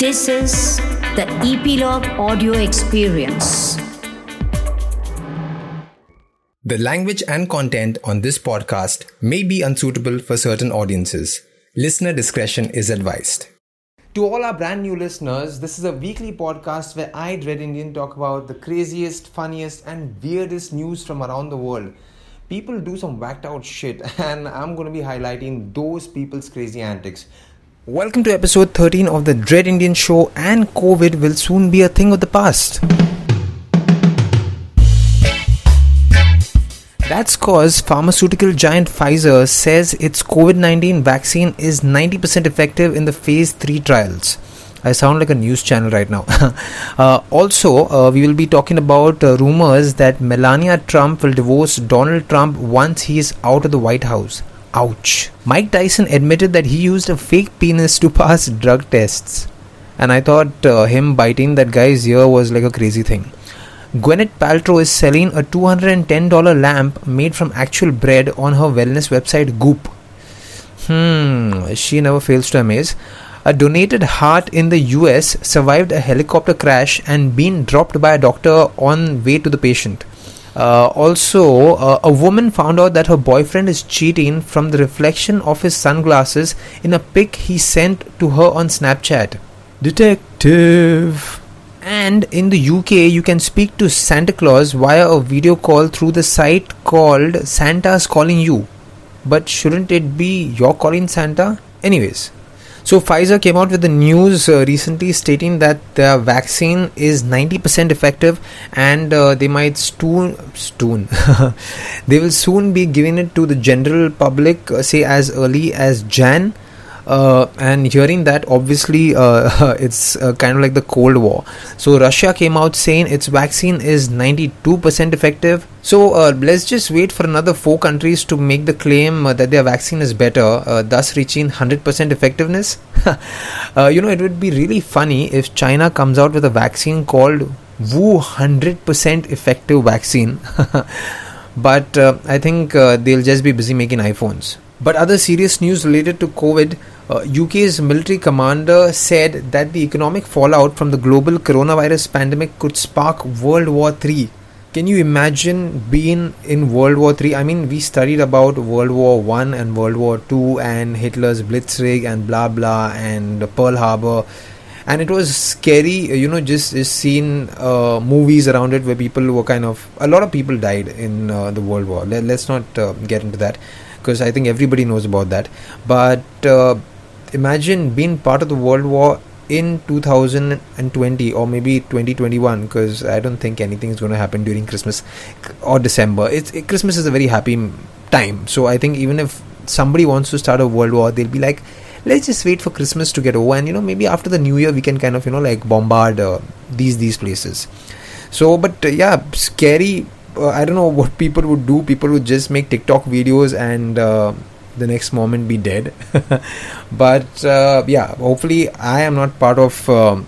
This is the Ep.Log Audio Experience. The language and content on this podcast may be unsuitable for certain audiences. Listener discretion is advised. To all our brand new listeners, this is a weekly podcast where I, Dread Indian, talk about the craziest, funniest, and weirdest news from around the world. People do some whacked out shit, and I'm going to be highlighting those people's crazy antics. Welcome to episode 13 of the Dread Indian Show, and COVID will soon be a thing of the past. That's cause pharmaceutical giant Pfizer says its COVID 19 vaccine is 90% effective in the phase 3 trials. I sound like a news channel right now. uh, also, uh, we will be talking about uh, rumors that Melania Trump will divorce Donald Trump once he is out of the White House. Ouch. Mike Tyson admitted that he used a fake penis to pass drug tests. And I thought uh, him biting that guy's ear was like a crazy thing. Gwyneth Paltrow is selling a $210 lamp made from actual bread on her wellness website Goop. Hmm, she never fails to amaze. A donated heart in the US survived a helicopter crash and been dropped by a doctor on way to the patient. Uh, also, uh, a woman found out that her boyfriend is cheating from the reflection of his sunglasses in a pic he sent to her on Snapchat. Detective. And in the UK, you can speak to Santa Claus via a video call through the site called Santa's Calling You. But shouldn't it be you're calling Santa? Anyways, so Pfizer came out with the news uh, recently stating that their vaccine is 90% effective and uh, they might soon soon. They will soon be giving it to the general public uh, say as early as Jan and hearing that obviously uh, it's uh, kind of like the cold war. So russia came out saying its vaccine is 92% effective. So uh, let's just wait for another four countries to make the claim uh, that their vaccine is better uh, thus reaching 100% effectiveness. You know it would be really funny if china comes out with a vaccine called wu 100% effective vaccine. But i think they'll just be busy making iphones. But other serious news related to COVID uh, UK's military commander said that the economic fallout from the global coronavirus pandemic could spark World War III. Can you imagine being in World War III? I mean, we studied about World War One and World War Two and Hitler's Blitzkrieg and blah blah and Pearl Harbor, and it was scary. You know, just just seeing uh, movies around it where people were kind of a lot of people died in uh, the World War. Let, us not uh, get into that because I think everybody knows about that. But uh, imagine being part of the World War in 2020 or maybe 2021 because I don't think anything is going to happen during Christmas or December. It's it, Christmas is a very happy time, so I think even if somebody wants to start a world war, they'll be like, let's just wait for Christmas to get over, and you know maybe after the New Year we can kind of you know like bombard uh, these these places. So, but uh, yeah, scary uh, I don't know what people would do. People would just make TikTok videos and uh, the next moment be dead. but uh, yeah, hopefully I am not part of um,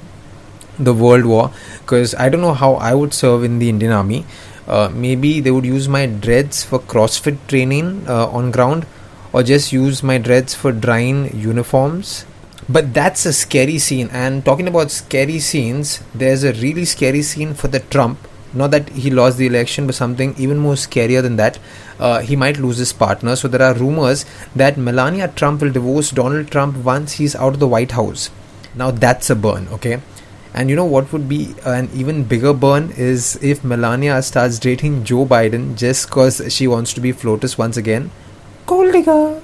the World War because I don't know how I would serve in the Indian Army. Uh, maybe they would use my dreads for CrossFit training uh, on ground, or just use my dreads for drying uniforms. But that's a scary scene. And talking about scary scenes, there's a really scary scene for the Trump not that he lost the election but something even more scarier than that uh, he might lose his partner. So there are rumors that melania trump will divorce donald trump once he's out of the white house. Now that's a burn okay? And you know what would be an even bigger burn is if melania starts dating joe biden just because she wants to be flotus once again. Gold digger.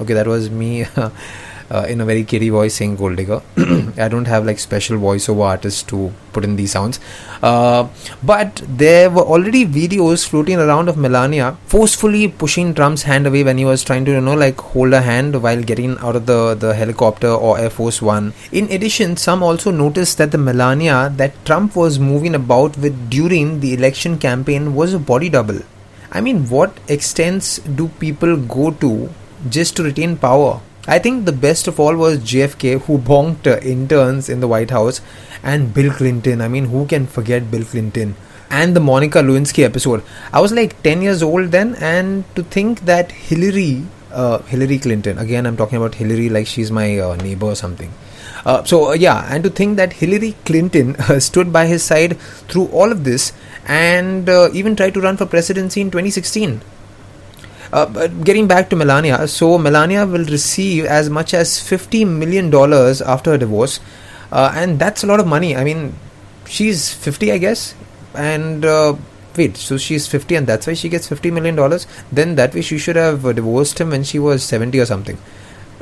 Okay that was me uh, in a very kiddie voice saying gold digger. I don't have like special voiceover artists to put in these sounds. Uh, but there were already videos floating around of Melania forcefully pushing Trump's hand away when he was trying to, you know, like hold her hand while getting out of the, the helicopter or Air Force One. In addition, some also noticed that the Melania that Trump was moving about with during the election campaign was a body double. I mean, what extents do people go to just to retain power? I think the best of all was JFK, who bonked uh, interns in the White House, and Bill Clinton. I mean, who can forget Bill Clinton? And the Monica Lewinsky episode. I was like 10 years old then, and to think that Hillary uh, Hillary Clinton. Again, I'm talking about Hillary like she's my uh, neighbor or something. Uh, so uh, yeah, and to think that Hillary Clinton uh, stood by his side through all of this and even tried to run for presidency in 2016. Uh, but getting back to Melania, so Melania will receive as much as 50 million dollars after her divorce, uh, and that's a lot of money. I mean, she's 50, I guess, and uh, wait, so she's 50, and that's why she gets 50 million dollars. Then that way she should have divorced him when she was 70 or something.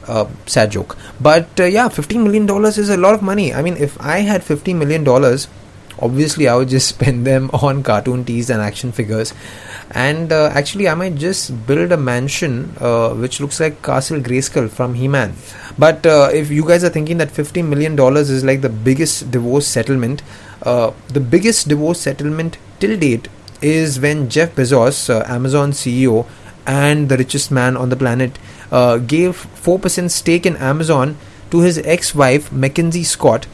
Uh, sad joke, but uh, yeah, 15 million dollars is a lot of money. I mean, if I had 50 million dollars, obviously I would just spend them on cartoon tees and action figures. And uh, actually i might just build a mansion uh, which looks like castle grayskull from he-man. But uh, if you guys are thinking that 50 million dollars is like the biggest divorce settlement uh, the biggest divorce settlement till date is when jeff bezos uh, amazon ceo and the richest man on the planet uh, gave 4% stake in amazon to his ex-wife mackenzie scott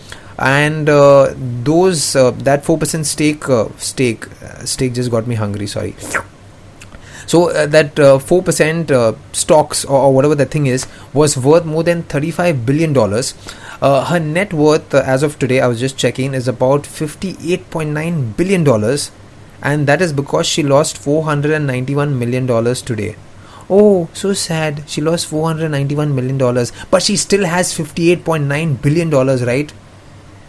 and uh, those uh, that 4% stake uh, stake uh, stake just got me hungry sorry. So uh, that uh, 4% uh, stocks or, or whatever that thing is was worth more than 35 billion dollars. Her net worth as of today i was just checking is about 58.9 billion dollars. And that is because she lost 491 million dollars today. Oh so sad. She lost 491 million dollars but she still has 58.9 billion dollars right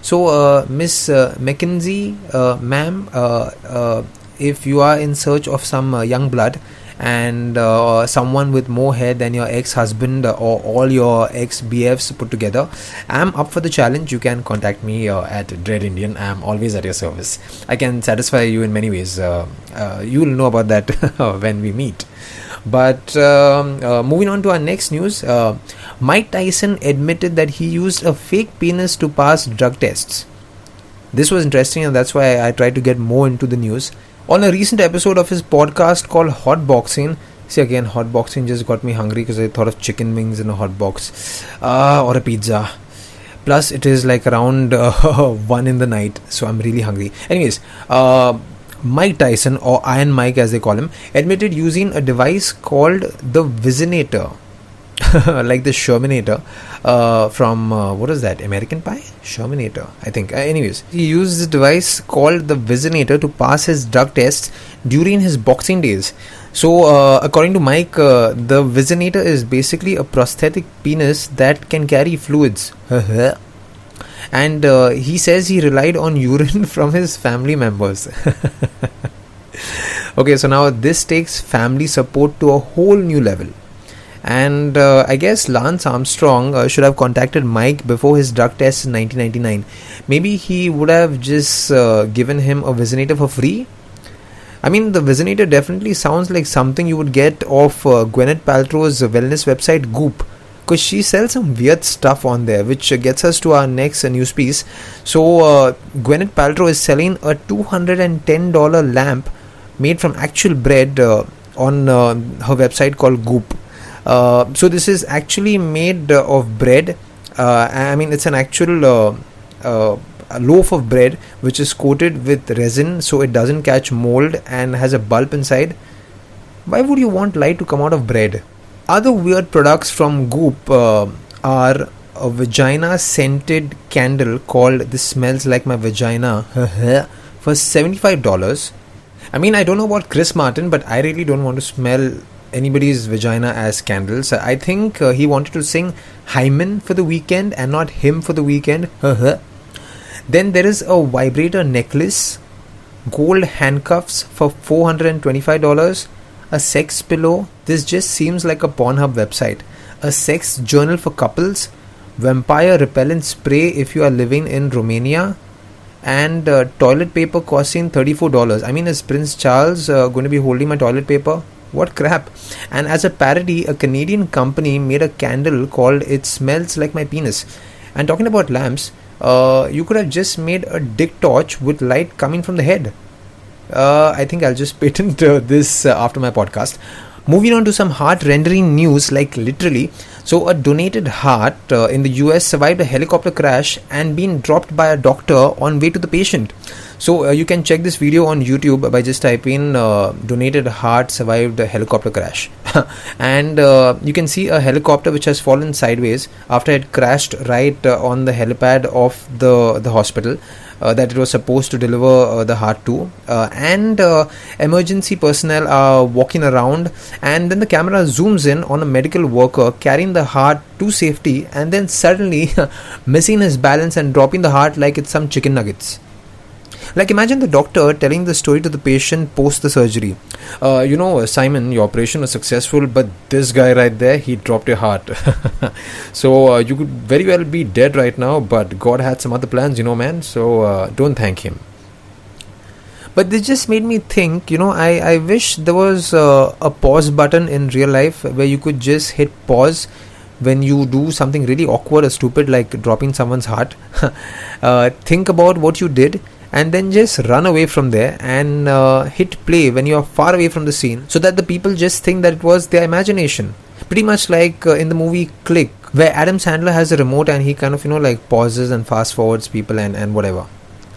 so, uh, Miss uh, Mackenzie, uh, ma'am, uh, uh, if you are in search of some uh, young blood and someone with more hair than your ex-husband or all your ex-BFs put together, I'm up for the challenge. You can contact me at Dread Indian. I'm always at your service. I can satisfy you in many ways. You will know about that when we meet. But um, moving on to our next news, Mike Tyson admitted that he used a fake penis to pass drug tests. This was interesting, and that's why I tried to get more into the news. On a recent episode of his podcast called Hot Boxing, see again, hot boxing just got me hungry because I thought of chicken wings in a hot box uh, or a pizza. Plus, it is like around uh, 1 in the night, so I'm really hungry. Anyways, uh, Mike Tyson, or Iron Mike as they call him, admitted using a device called the Whizzinator. like the Shermanator uh, from uh, what is that American Pie? Shermanator, I think. Uh, anyways, he used this device called the Whizzinator to pass his drug tests during his boxing days. So, uh, according to Mike, uh, the Whizzinator is basically a prosthetic penis that can carry fluids. and uh, he says he relied on urine from his family members. okay, so now this takes family support to a whole new level. And uh, I guess Lance Armstrong uh, should have contacted Mike before his drug test in 1999. Maybe he would have just uh, given him a Whizzinator for free. I mean, the Whizzinator definitely sounds like something you would get off uh, Gwyneth Paltrow's wellness website Goop because she sells some weird stuff on there, which uh, gets us to our next uh, news piece. So, Gwyneth Paltrow is selling a $210 lamp made from actual bread on her website called Goop. Uh, so, this is actually made uh, of bread. Uh, I mean, it's an actual a loaf of bread which is coated with resin so it doesn't catch mold and has a bulb inside. Why would you want light to come out of bread? Other weird products from Goop uh, are a vagina scented candle called This Smells Like My Vagina for $75. I mean, I don't know about Chris Martin, but I really don't want to smell anybody's vagina as candles. I think uh, he wanted to sing Hymen for the weekend and not him for the weekend. then there is a vibrator necklace, gold handcuffs for $425 a sex pillow. This just seems like a Pornhub website. A sex journal for couples, vampire repellent spray if you are living in Romania, and uh, toilet paper costing $34. I mean, is Prince Charles uh, going to be holding my toilet paper? What crap! And as a parody, a Canadian company made a candle called It Smells Like My Penis. And talking about lamps, uh, you could have just made a dick torch with light coming from the head. Uh, I think I'll just patent uh, this uh, after my podcast. Moving on to some heart rendering news, like literally. So, a donated heart uh, in the US survived a helicopter crash and been dropped by a doctor on way to the patient. So, uh, you can check this video on YouTube by just typing uh, donated heart survived a helicopter crash. and uh, you can see a helicopter which has fallen sideways after it crashed right uh, on the helipad of the the hospital that it was supposed to deliver uh, the heart to. Uh, and uh, emergency personnel are walking around and then the camera zooms in on a medical worker carrying the heart to safety and then suddenly missing his balance and dropping the heart like it's some chicken nuggets like imagine the doctor telling the story to the patient post the surgery. Uh, you know, Simon, your operation was successful, but this guy right there, he dropped your heart. so uh, you could very well be dead right now, but God had some other plans, you know, man. So uh, don't thank him. But this just made me think, you know, I, I wish there was uh, a pause button in real life where you could just hit pause when you do something really awkward or stupid like dropping someone's heart. uh, think about what you did and then just run away from there and uh, hit play when you are far away from the scene so that the people just think that it was their imagination pretty much like uh, in the movie click where adam sandler has a remote and he kind of you know like pauses and fast forwards people and, and whatever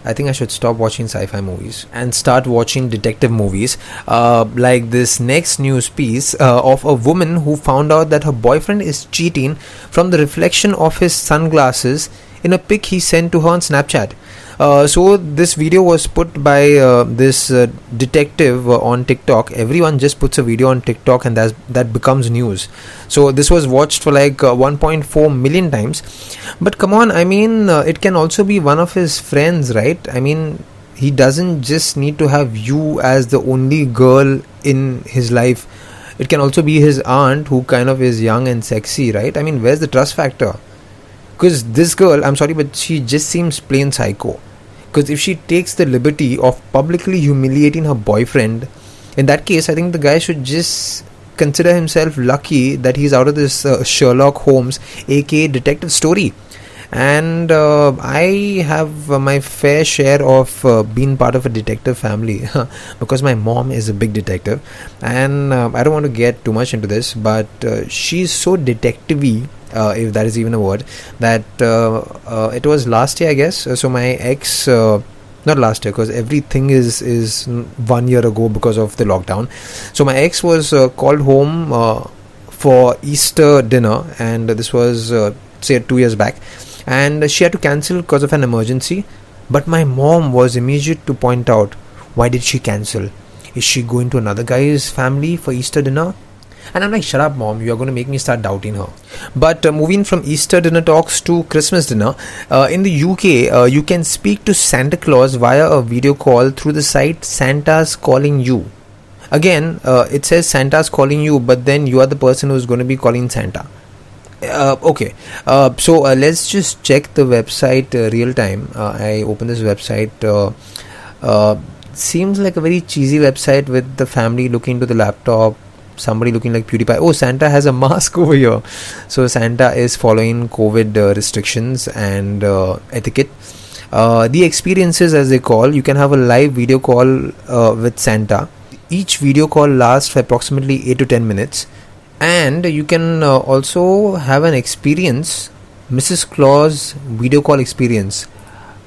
I think I should stop watching sci fi movies and start watching detective movies. Uh, like this next news piece uh, of a woman who found out that her boyfriend is cheating from the reflection of his sunglasses in a pic he sent to her on Snapchat. Uh, so this video was put by uh, this uh, detective uh, on TikTok. Everyone just puts a video on TikTok and that that becomes news. So this was watched for like uh, 1.4 million times. But come on, I mean, it can also be one of his friends, right? I mean, he doesn't just need to have you as the only girl in his life. It can also be his aunt who kind of is young and sexy, right? I mean, where's the trust factor? Because this girl i'm sorry but she just seems plain psycho. Because if she takes the liberty of publicly humiliating her boyfriend in that case i think the guy should just consider himself lucky that he's out of this uh, sherlock holmes aka detective story. And uh, I have uh, my fair share of uh, being part of a detective family because my mom is a big detective, and uh, I don't want to get too much into this, but uh, she's so detective-y, uh, if that is even a word, that uh, uh, it was last year, I guess. Uh, so my ex. not last year because everything is is one year ago because of the lockdown so my ex was called home for easter dinner and this was say two years back and she had to cancel because of an emergency. But my mom was immediate to point out why did she cancel? Is she going to another guy's family for Easter dinner? And I'm like, shut up, mom, you're going to make me start doubting her. But uh, moving from Easter dinner talks to Christmas dinner, uh, in the UK, uh, you can speak to Santa Claus via a video call through the site Santa's Calling You. Again, uh, it says Santa's calling you, but then you are the person who's going to be calling Santa uh, okay uh, so uh, let's just check the website uh, real time uh, i open this website seems like a very cheesy website with the family looking to the laptop somebody looking like pewdiepie. Oh santa has a mask over here. So santa is following covid uh, restrictions and uh, etiquette. Uh, the experiences as they call you can have a live video call with santa. Each video call lasts for approximately 8 to 10 minutes. And you can uh, also have an experience mrs claus video call experience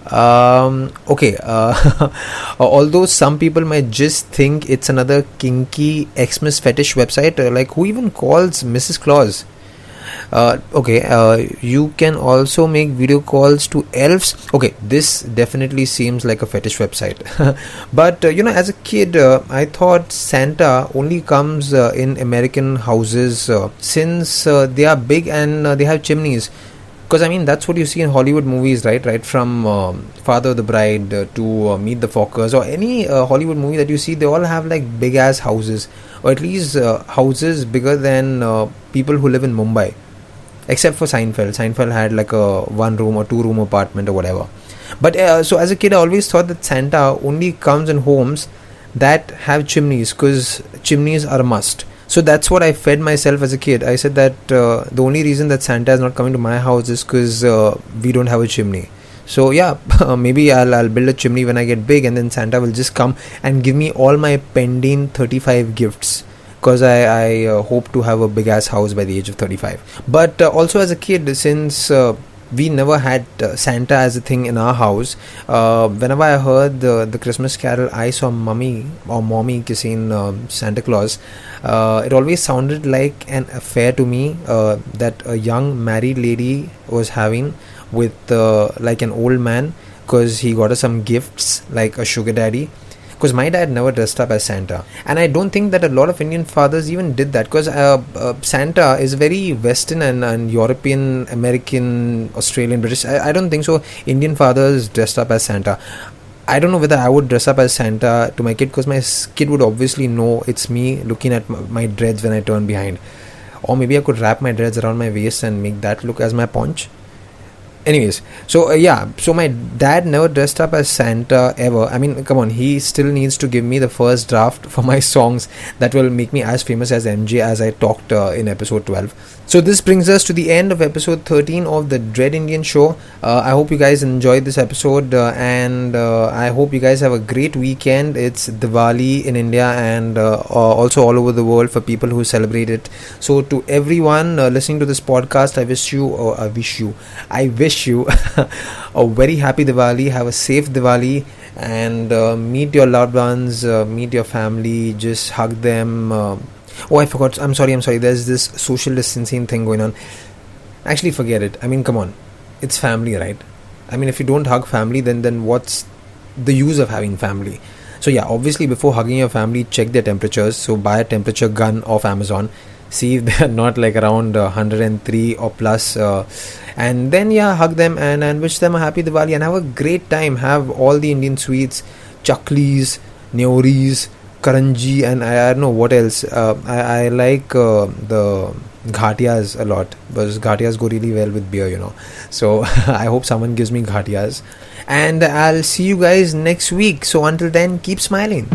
um, okay uh, although some people might just think it's another kinky xmas fetish website uh, like who even calls mrs claus? Uh, okay uh, you can also make video calls to elves. Okay this definitely seems like a fetish website. But uh, you know as a kid uh, i thought santa only comes in american houses since they are big and they have chimneys because I mean that's what you see in Hollywood movies, right? Right from um, Father of the Bride uh, to uh, Meet the Fockers or any uh, Hollywood movie that you see, they all have like big ass houses, or at least houses bigger than people who live in Mumbai except for Seinfeld. Seinfeld had like a one room or two room apartment or whatever. But uh, so as a kid, I always thought that Santa only comes in homes that have chimneys because chimneys are a must. So that's what I fed myself as a kid. I said that uh, the only reason that Santa is not coming to my house is because uh, we don't have a chimney. So yeah, maybe I'll, I'll build a chimney when I get big, and then Santa will just come and give me all my pending 35 gifts because I, I uh, hope to have a big ass house by the age of 35. But uh, also as a kid, since uh, we never had uh, Santa as a thing in our house. Uh, whenever I heard the, the Christmas carol, I saw mummy or mommy kissing um, Santa Claus. Uh, it always sounded like an affair to me uh, that a young married lady was having with uh, like an old man because he got her some gifts like a sugar daddy because my dad never dressed up as Santa, and I don't think that a lot of Indian fathers even did that because uh, uh, Santa is very Western and, and European, American, Australian, British. I, I don't think so. Indian fathers dressed up as Santa. I don't know whether I would dress up as Santa to my kid because my kid would obviously know it's me looking at my, my dreads when I turn behind. Or maybe I could wrap my dreads around my waist and make that look as my paunch anyways so uh, yeah so my dad never dressed up as santa ever i mean come on he still needs to give me the first draft for my songs that will make me as famous as mj as i talked uh, in episode 12 so this brings us to the end of episode 13 of the Dread Indian Show. Uh, I hope you guys enjoyed this episode, uh, and uh, I hope you guys have a great weekend. It's Diwali in India and uh, also all over the world for people who celebrate it. So to everyone listening to this podcast, I wish you, or I wish you, I wish you a very happy Diwali. Have a safe Diwali and uh, meet your loved ones, meet your family, just hug them oh i forgot i'm sorry i'm sorry there's this social distancing thing going on. Actually forget it. I mean come on. It's family right? I mean if you don't hug family then then what's the use of having family? So yeah obviously before hugging your family check their temperatures. So buy a temperature gun off amazon see if they're not like around uh, 103 or plus uh, and then yeah hug them and, and wish them a happy diwali and have a great time have all the indian sweets chaklis neoris karanji and I, I don't know what else. Uh, I, I like uh, the ghatias a lot because ghatias go really well with beer, you know. So I hope someone gives me ghatias And I'll see you guys next week. So until then, keep smiling.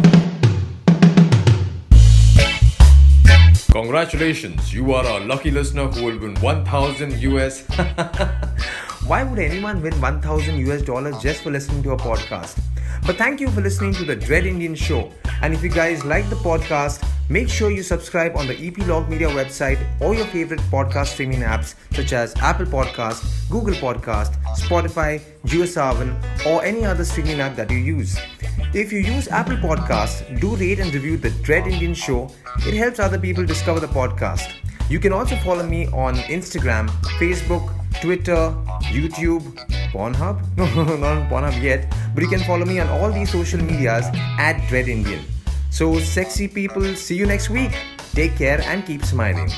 Congratulations, you are a lucky listener who will win 1000 US. Why would anyone win 1000 US dollars just for listening to a podcast? But thank you for listening to the Dread Indian Show. And if you guys like the podcast, make sure you subscribe on the Ep.Log Media website or your favorite podcast streaming apps such as Apple Podcast, Google Podcast, Spotify, JioSaavn, or any other streaming app that you use. If you use Apple Podcasts, do rate and review the Dread Indian Show. It helps other people discover the podcast. You can also follow me on Instagram, Facebook, Twitter, YouTube, Pornhub. No, not Pornhub yet, but you can follow me on all these social medias at Dread Indian. So, sexy people, see you next week. Take care and keep smiling.